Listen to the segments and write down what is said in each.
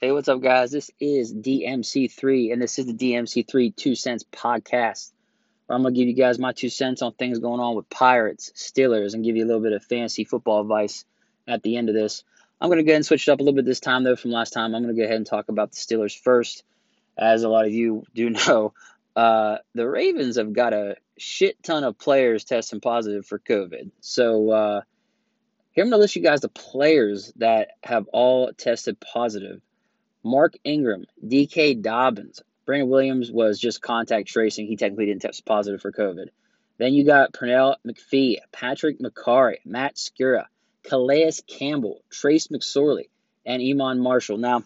Hey, what's up, guys? This is DMC3, and this is the DMC3 Two Cents podcast. Where I'm going to give you guys my two cents on things going on with Pirates, Steelers, and give you a little bit of fantasy football advice at the end of this. I'm going to go ahead and switch it up a little bit this time, though, from last time. I'm going to go ahead and talk about the Steelers first. As a lot of you do know, uh, the Ravens have got a shit ton of players testing positive for COVID. So, uh, here I'm going to list you guys the players that have all tested positive. Mark Ingram, J.K. Dobbins. Brandon Williams was just contact tracing. He technically didn't test positive for COVID. Then you got Pernell McPhee, Patrick Mekari, Matt Skura, Calais Campbell, Trace McSorley, and Iman Marshall. Now,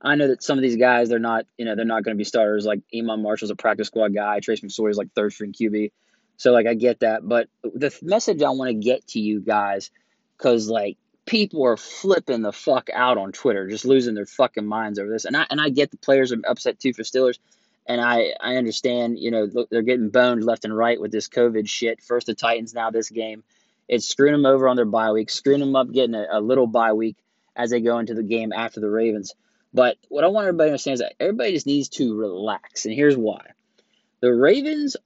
I know that some of these guys they're not, you know, they're not going to be starters. Like Iman Marshall's a practice squad guy. Trace McSorley is like third string QB. So like I get that, but the message I want to get to you guys, because like people are flipping the fuck out on Twitter, just losing their fucking minds over this. And I and I get the players are upset too for Steelers, and I I understand. You know they're getting boned left and right with this COVID shit. First the Titans, now this game. It's screwing them over on their bye week, screwing them up getting a, a little bye week as they go into the game after the Ravens. But what I want everybody to understand is that everybody just needs to relax, and here's why. The Ravens,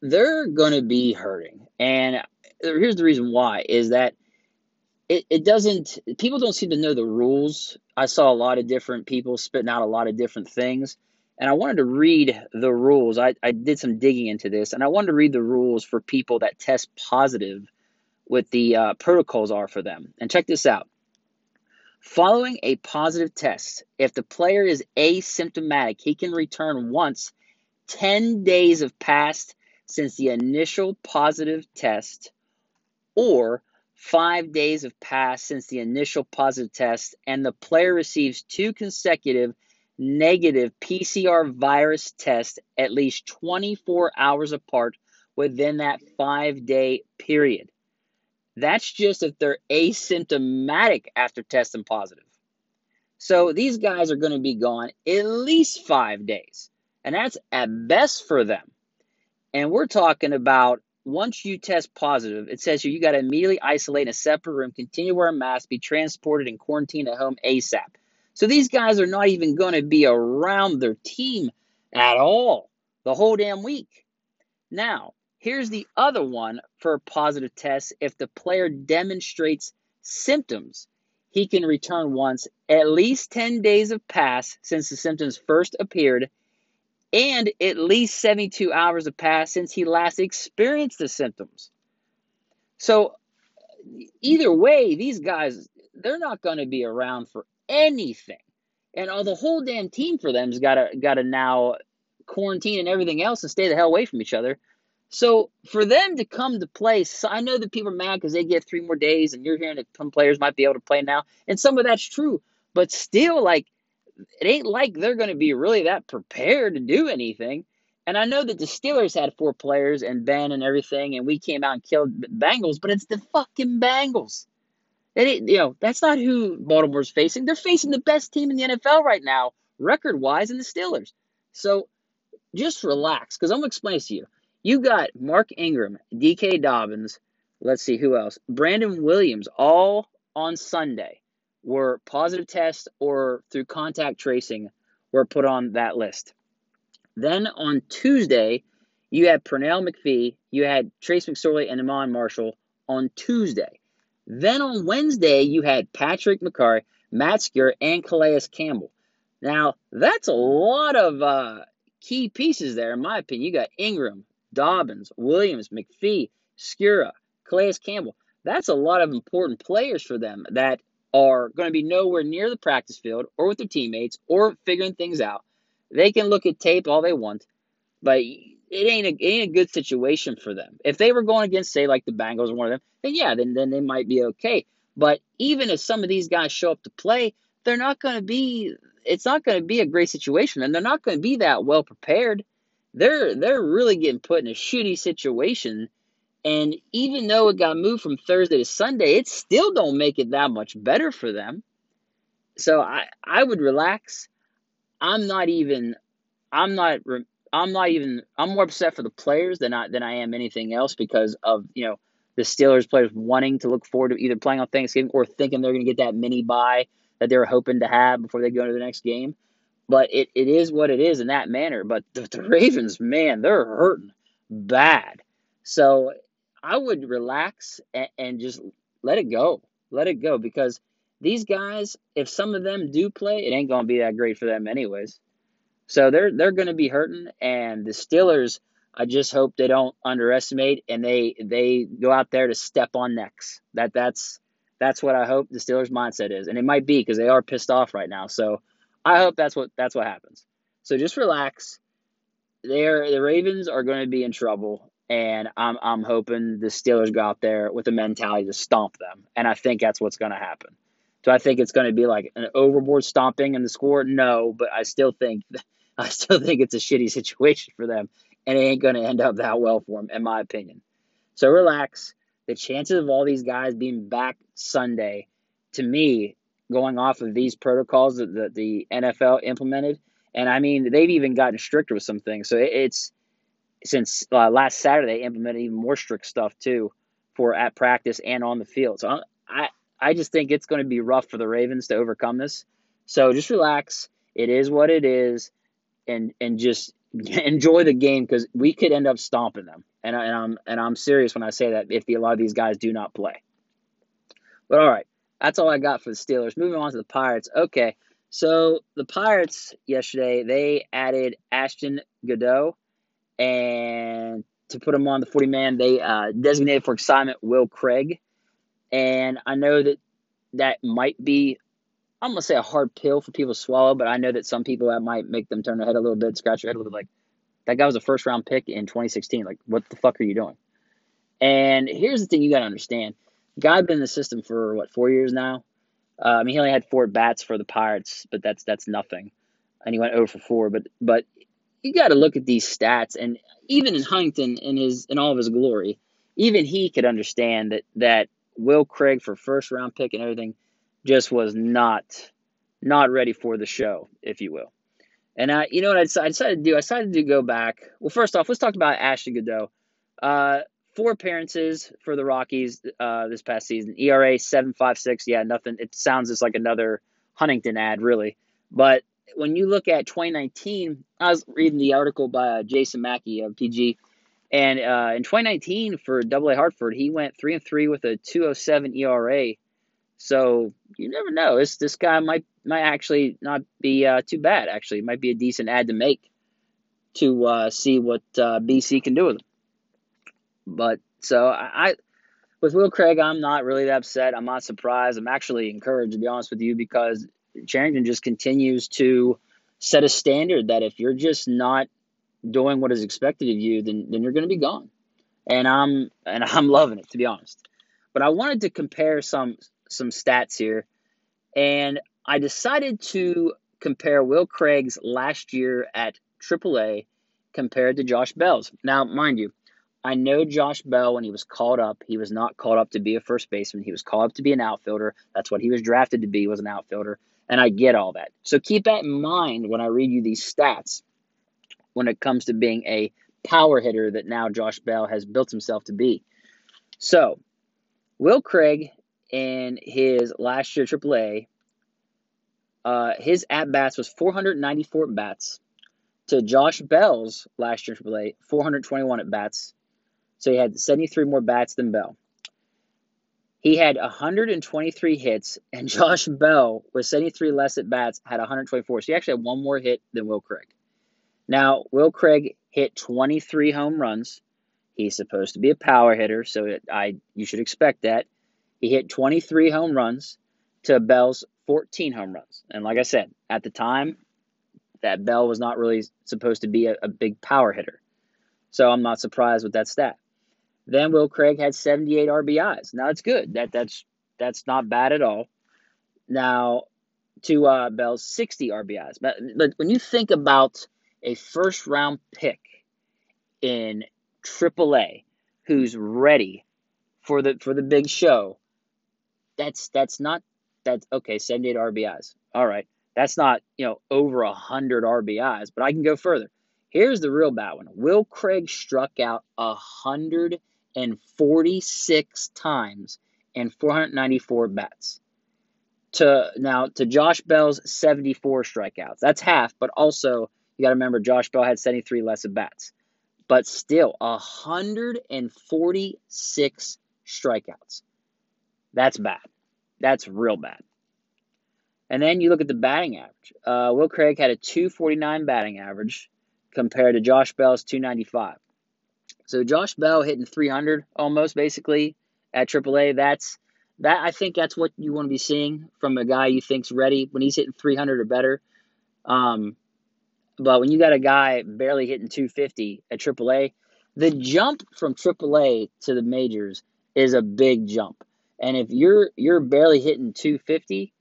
they're going to be hurting, and here's the reason why: is that it, it doesn't people don't seem to know the rules. I saw a lot of different people spitting out a lot of different things and i wanted to read the rules. I, I did some digging into this and i wanted to read the rules for people that test positive what the uh, protocols are for them. And check this out. Following a positive test if the player is asymptomatic he can return once 10 days have passed since the initial positive test or Five days have passed since the initial positive test, and the player receives two consecutive negative PCR virus tests at least 24 hours apart within that five day period. That's just if they're asymptomatic after testing positive. So these guys are going to be gone at least five days, and that's at best for them. And we're talking about once you test positive, it says here you got to immediately isolate in a separate room, continue to wear a mask, be transported and quarantined at home ASAP. So these guys are not even going to be around their team at all the whole damn week. Now, here's the other one for a positive test. If the player demonstrates symptoms, he can return once at least 10 days have passed since the symptoms first appeared and at least 72 hours have passed since he last experienced the symptoms. So, either way, these guys, they're not going to be around for anything. And all the whole damn team for them's got to got to now quarantine and everything else and stay the hell away from each other. So for them to come to play, I know that people are mad because they get three more days, and you're hearing that some players might be able to play now, and some of that's true. But still, like it ain't like they're going to be really that prepared to do anything. And I know that the Steelers had four players and Ben and everything, and we came out and killed Bengals, but it's the fucking Bengals. It, you know, that's not who Baltimore's facing. They're facing the best team in the NFL right now, record wise, in the Steelers. So just relax, because I'm going to explain this to you. You got Mark Ingram, J.K. Dobbins, let's see who else, Brandon Williams, all on Sunday were positive tests or through contact tracing were put on that list. Then on Tuesday, you had Pernell McPhee, you had Trace McSorley and Iman Marshall on Tuesday. Then on Wednesday, you had Patrick Mekari, Matt Skura, and Calais Campbell. Now, that's a lot of uh, key pieces there, in my opinion. You got Ingram, Dobbins, Williams, McPhee, Skura, Calais Campbell. That's a lot of important players for them that are going to be nowhere near the practice field or with their teammates or figuring things out. They can look at tape all they want, but it ain't a, it ain't a good situation for them. If they were going against, say, like the Bengals or one of them, then yeah, then, then they might be okay. But even if some of these guys show up to play, they're not going to be. It's not going to be a great situation, and they're not going to be that well prepared. They're they're really getting put in a shitty situation and even though it got moved from Thursday to Sunday, it still don't make it that much better for them. So I I would relax. I'm not even I'm not I'm not even I'm more upset for the players than I than I am anything else because of, you know, the Steelers players wanting to look forward to either playing on Thanksgiving or thinking they're going to get that mini bye that they were hoping to have before they go into the next game. But it, it is what it is in that manner. But the, the Ravens, man, they're hurting bad. So I would relax and, and just let it go. Let it go because these guys, if some of them do play, it ain't gonna be that great for them anyways. So they're they're gonna be hurting, and the Steelers. I just hope they don't underestimate and they they go out there to step on necks. That that's that's what I hope the Steelers mindset is, and it might be because they are pissed off right now. So I hope that's what that's what happens. So just relax. They're, the Ravens are going to be in trouble, and I'm I'm hoping the Steelers go out there with a mentality to stomp them, and I think that's what's going to happen. Do I think it's going to be like an overboard stomping in the score? No, but I still think I still think it's a shitty situation for them, and it ain't going to end up that well for them, in my opinion. So relax. The chances of all these guys being back Sunday, to me, going off of these protocols that the, the NFL implemented, and I mean they've even gotten stricter with some things. So it, it's since uh, last Saturday implemented even more strict stuff too for at practice and on the field. So I I just think it's going to be rough for the Ravens to overcome this. So just relax. It is what it is, and and just enjoy the game because we could end up stomping them. And, I, and I'm and I'm serious when I say that if the, a lot of these guys do not play. But all right, that's all I got for the Steelers. Moving on to the Pirates. Okay, so the Pirates yesterday they added Ashton Goudeau, and to put him on the 40 man, they uh, designated for assignment Will Craig. And I know that that might be, I'm going to say a hard pill for people to swallow, but I know that some people that might make them turn their head a little bit, scratch their head a little bit like, that guy was a first round pick in 2016. Like, what the fuck are you doing? And here's the thing you got to understand. Guy been in the system for what, four years now? Uh, I mean, he only had four bats for the Pirates, but that's that's nothing. And he went over for 4. But but you got to look at these stats, and even in Huntington, in his in all of his glory, even he could understand that that Will Craig for first round pick and everything just was not not ready for the show, if you will. And I, you know what I decided, I decided to do? I decided to go back. Well, first off, let's talk about Ashton Goudeau. Uh, four appearances for the Rockies uh, this past season. ERA seven five six. Yeah, nothing. It sounds just like another Huntington ad, really. But when you look at 2019, I was reading the article by uh, Jason Mackey of PG and uh, in 2019 for Double A Hartford, he went three and three with a 2.07 ERA. So you never know. This this guy might might actually not be uh, too bad. Actually, it might be a decent ad to make to uh, see what uh, BC can do with him. But so I, I, with Will Craig, I'm not really that upset. I'm not surprised. I'm actually encouraged to be honest with you because Cherington just continues to set a standard that if you're just not doing what is expected of you, then then you're going to be gone. And I'm and I'm loving it to be honest. But I wanted to compare some some stats here, and I decided to compare Will Craig's last year at AAA compared to Josh Bell's. Now, mind you, I know Josh Bell when he was called up, he was not called up to be a first baseman. He was called up to be an outfielder. That's what he was drafted to be was an outfielder, and I get all that. So keep that in mind when I read you these stats when it comes to being a power hitter that now Josh Bell has built himself to be. So, Will Craig in his last year AAA, uh, his at bats was 494 bats to Josh Bell's last year AAA, 421 at bats. So he had 73 more bats than Bell. He had 123 hits, and Josh Bell, with 73 less at bats, had 124. So he actually had one more hit than Will Craig. Now, Will Craig hit 23 home runs. He's supposed to be a power hitter, so I you should expect that. He hit 23 home runs to Bell's 14 home runs. And like I said, at the time, that Bell was not really supposed to be a, a big power hitter. So I'm not surprised with that stat. Then Will Craig had 78 RBIs. Now that's good. That that's that's not bad at all. Now to uh, Bell's 60 RBIs. But, but when you think about a first round pick in AAA who's ready for the for the big show, that's that's not that's okay. 78 RBIs. All right, that's not you know over hundred RBIs, but I can go further. Here's the real bad one. Will Craig struck out a and forty six times and 494 bats. to now to Josh Bell's 74 strikeouts. That's half, but also you got to remember Josh Bell had 73 less at bats. But still 146 strikeouts. That's bad. That's real bad. And then you look at the batting average. Uh, Will Craig had a 249 batting average compared to Josh Bell's 295. So Josh Bell hitting 300 almost basically at AAA. That's that I think that's what you want to be seeing from a guy you think's ready when he's hitting 300 or better. Um, but when you got a guy barely hitting 250 at AAA, the jump from AAA to the majors is a big jump. And if you're you're barely hitting 250,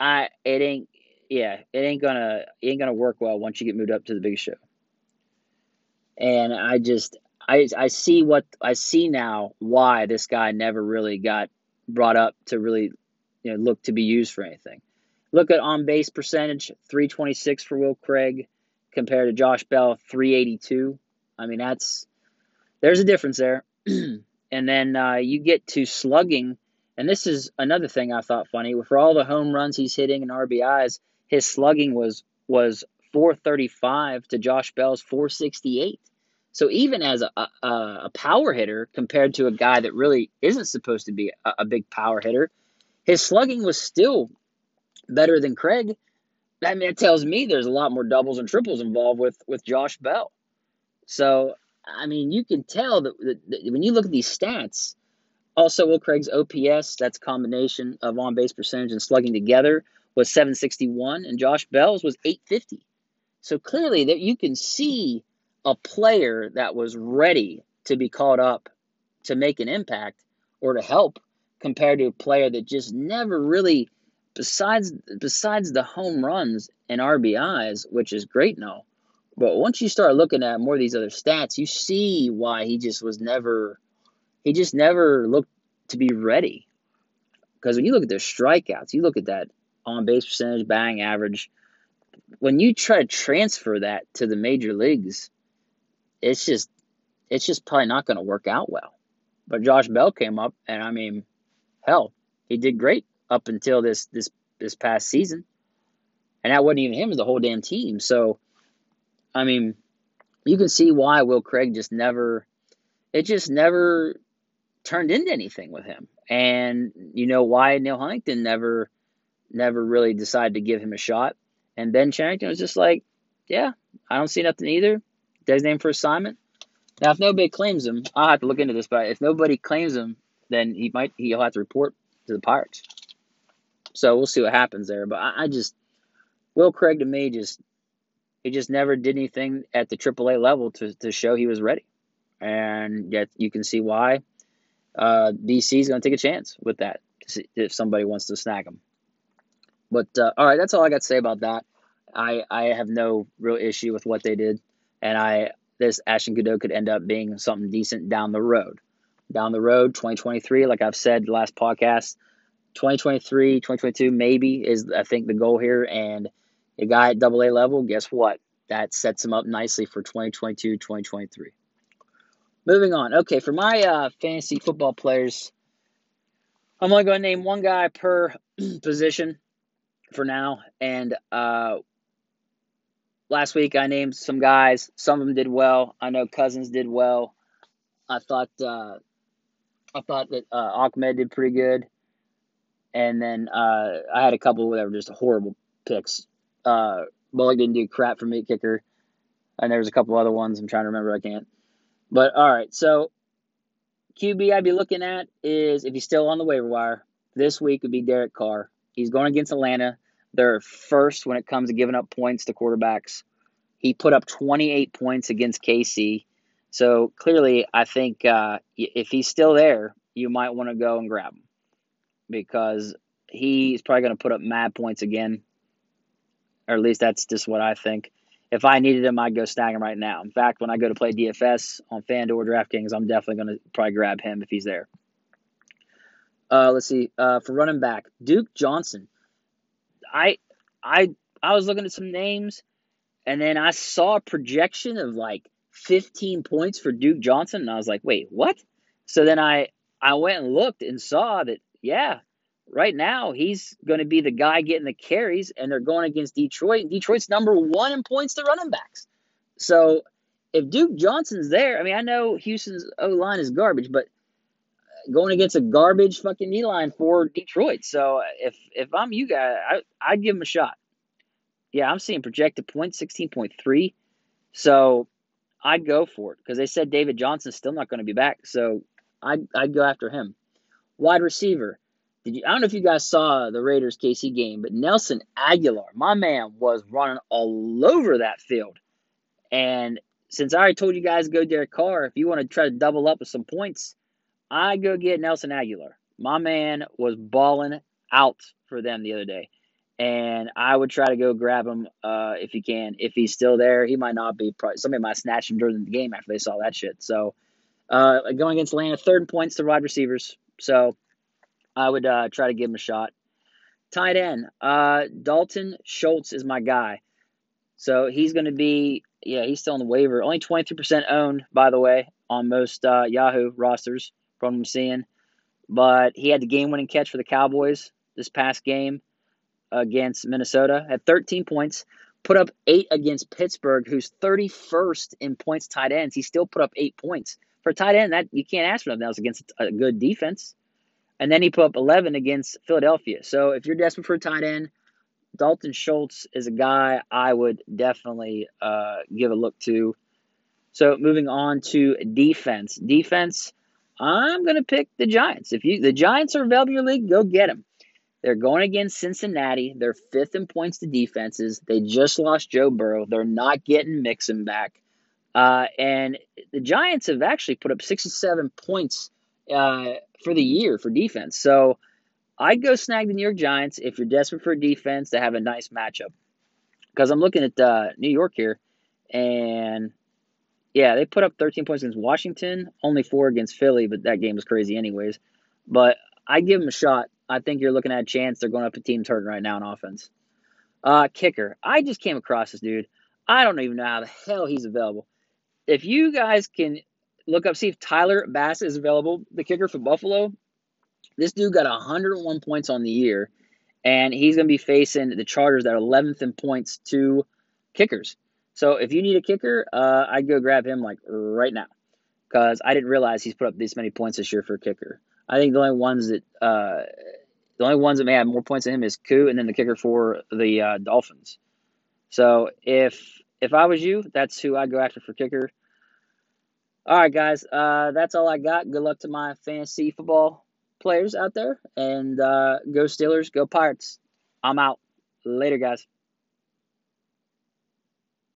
I it ain't yeah, it ain't gonna it ain't gonna work well once you get moved up to the big show. And I just I I see what I see now why this guy never really got brought up to really you know look to be used for anything. Look at on base percentage, 326 for Will Craig compared to Josh Bell, 382. I mean that's there's a difference there. and then uh, you get to slugging, and this is another thing I thought funny. For all the home runs he's hitting and RBIs, his slugging was was 435 to Josh Bell's 468. So even as a, a, a, power hitter compared to a guy that really isn't supposed to be a, a, big power hitter, his slugging was still better than Craig. I mean, it tells me there's a lot more doubles and triples involved with with Josh Bell. So I mean, you can tell that, that, that when you look at these stats. Also, Will Craig's OPS, that's combination of on base percentage and slugging together, was 761, and Josh Bell's was 850. So clearly, that you can see a player that was ready to be called up to make an impact or to help compared to a player that just never really besides besides the home runs and RBIs, which is great now. But once you start looking at more of these other stats, you see why he just was never he just never looked to be ready. Because when you look at their strikeouts, you look at that on base percentage, batting average, when you try to transfer that to the major leagues, it's just it's just probably not going to work out well. But Josh Bell came up, and I mean, hell, he did great up until this this this past season, and that wasn't even him; it was the whole damn team. So, I mean, you can see why Will Craig just never, it just never turned into anything with him, and you know why Neil Huntington never, never really decided to give him a shot, and Ben Cherington was just like, yeah, I don't see nothing either name for assignment. Now, if nobody claims him, I'll have to look into this. But if nobody claims him, then he might he'll have to report to the Pirates. So we'll see what happens there. But I, I just Will Craig to me just he just never did anything at the AAA level to, to show he was ready, and yet you can see why uh, BC is going to take a chance with that if somebody wants to snag him. But uh, all right, that's all I got to say about that. I I have no real issue with what they did and I this Ashton Goudeau could end up being something decent down the road. Down the road, 2023, like I've said last podcast, 2023, 2022 maybe is I think the goal here. And a guy at double A level, guess what? That sets him up nicely for 2022, 2023. Moving on. Okay, for my uh, fantasy football players, I'm only going to name one guy per position for now. And uh, last week I named some guys. Some of them did well. I know Cousins did well. I thought uh, I thought that uh, Ahmed did pretty good. And then uh, I had a couple that were just horrible picks. Uh, Bullock didn't do crap for me kicker. And there was a couple other ones. I'm trying to remember. I can't. But all right. So QB I'd be looking at is if he's still on the waiver wire this week would be Derek Carr. He's going against Atlanta. They're first when it comes to giving up points to quarterbacks. He put up 28 points against KC. So clearly, I think uh, if he's still there, you might want to go and grab him because he's probably going to put up mad points again. Or at least that's just what I think. If I needed him, I'd go snag him right now. In fact, when I go to play DFS on FanDuel or DraftKings, I'm definitely going to probably grab him if he's there. Uh, let's see. Uh, for running back, Duke Johnson. I I I was looking at some names, and then I saw a projection of like 15 points for Duke Johnson, and I was like, wait, what? So then I I went and looked and saw that yeah, right now he's going to be the guy getting the carries, and they're going against Detroit. Detroit's number one in points to running backs. So if Duke Johnson's there, I mean, I know Houston's O line is garbage, but going against a garbage fucking E line for Detroit. So if if I'm you guys, I I'd give him a shot. Yeah, I'm seeing projected points sixteen point three, so I'd go for it because they said David Johnson's still not going to be back. So I'd I'd go after him. Wide receiver. Did you? I don't know if you guys saw the Raiders KC game, but Nelson Agholor, my man, was running all over that field. And since I already told you guys to go Derek Carr, if you want to try to double up with some points, I go get Nelson Agholor. My man was balling out for them the other day. And I would try to go grab him uh, if he can. If he's still there, he might not be. Probably, somebody might snatch him during the game after they saw that shit. So uh, going against Atlanta, third points to wide receivers. So I would uh, try to give him a shot. Tight end, uh, Dalton Schultz is my guy. So he's going to be, yeah, he's still on the waiver. Only 23% owned, by the way, on most uh, Yahoo rosters from what I'm seeing. But he had the game winning catch for the Cowboys this past game against Minnesota, had 13 points, put up eight against Pittsburgh, who's 31st in points tight ends. He still put up eight points. For tight end, that you can't ask for nothing else against a good defense. And then he put up 11 against Philadelphia. So if you're desperate for a tight end, Dalton Schultz is a guy I would definitely uh, give a look to. So moving on to defense. Defense, I'm going to pick the Giants. If you the Giants are available in your league, go get them. They're going against Cincinnati. They're fifth in points to defenses. They just lost Joe Burrow. They're not getting Mixon back. Uh, and the Giants have actually put up 67 points uh, for the year for defense. So I'd go snag the New York Giants if you're desperate for defense to have a nice matchup. Because I'm looking at uh, New York here, and yeah, they put up 13 points against Washington, only four against Philly, but that game was crazy anyways. But I give them a shot. I think you're looking at a chance. They're going up to teams hurting right now in offense. Uh, kicker. I just came across this dude. I don't even know how the hell he's available. If you guys can look up, see if Tyler Bass is available, the kicker for Buffalo. This dude got 101 points on the year, and he's going to be facing the Chargers that are 11th in points to kickers. So if you need a kicker, uh, I'd go grab him like right now because I didn't realize he's put up this many points this year for a kicker. I think the only ones that uh, the only ones that may have more points than him is Koo and then the kicker for the uh, Dolphins. So if if I was you, that's who I'd go after for kicker. All right, guys, uh, that's all I got. Good luck to my fantasy football players out there, and uh, go Steelers, go Pirates. I'm out. Later, guys.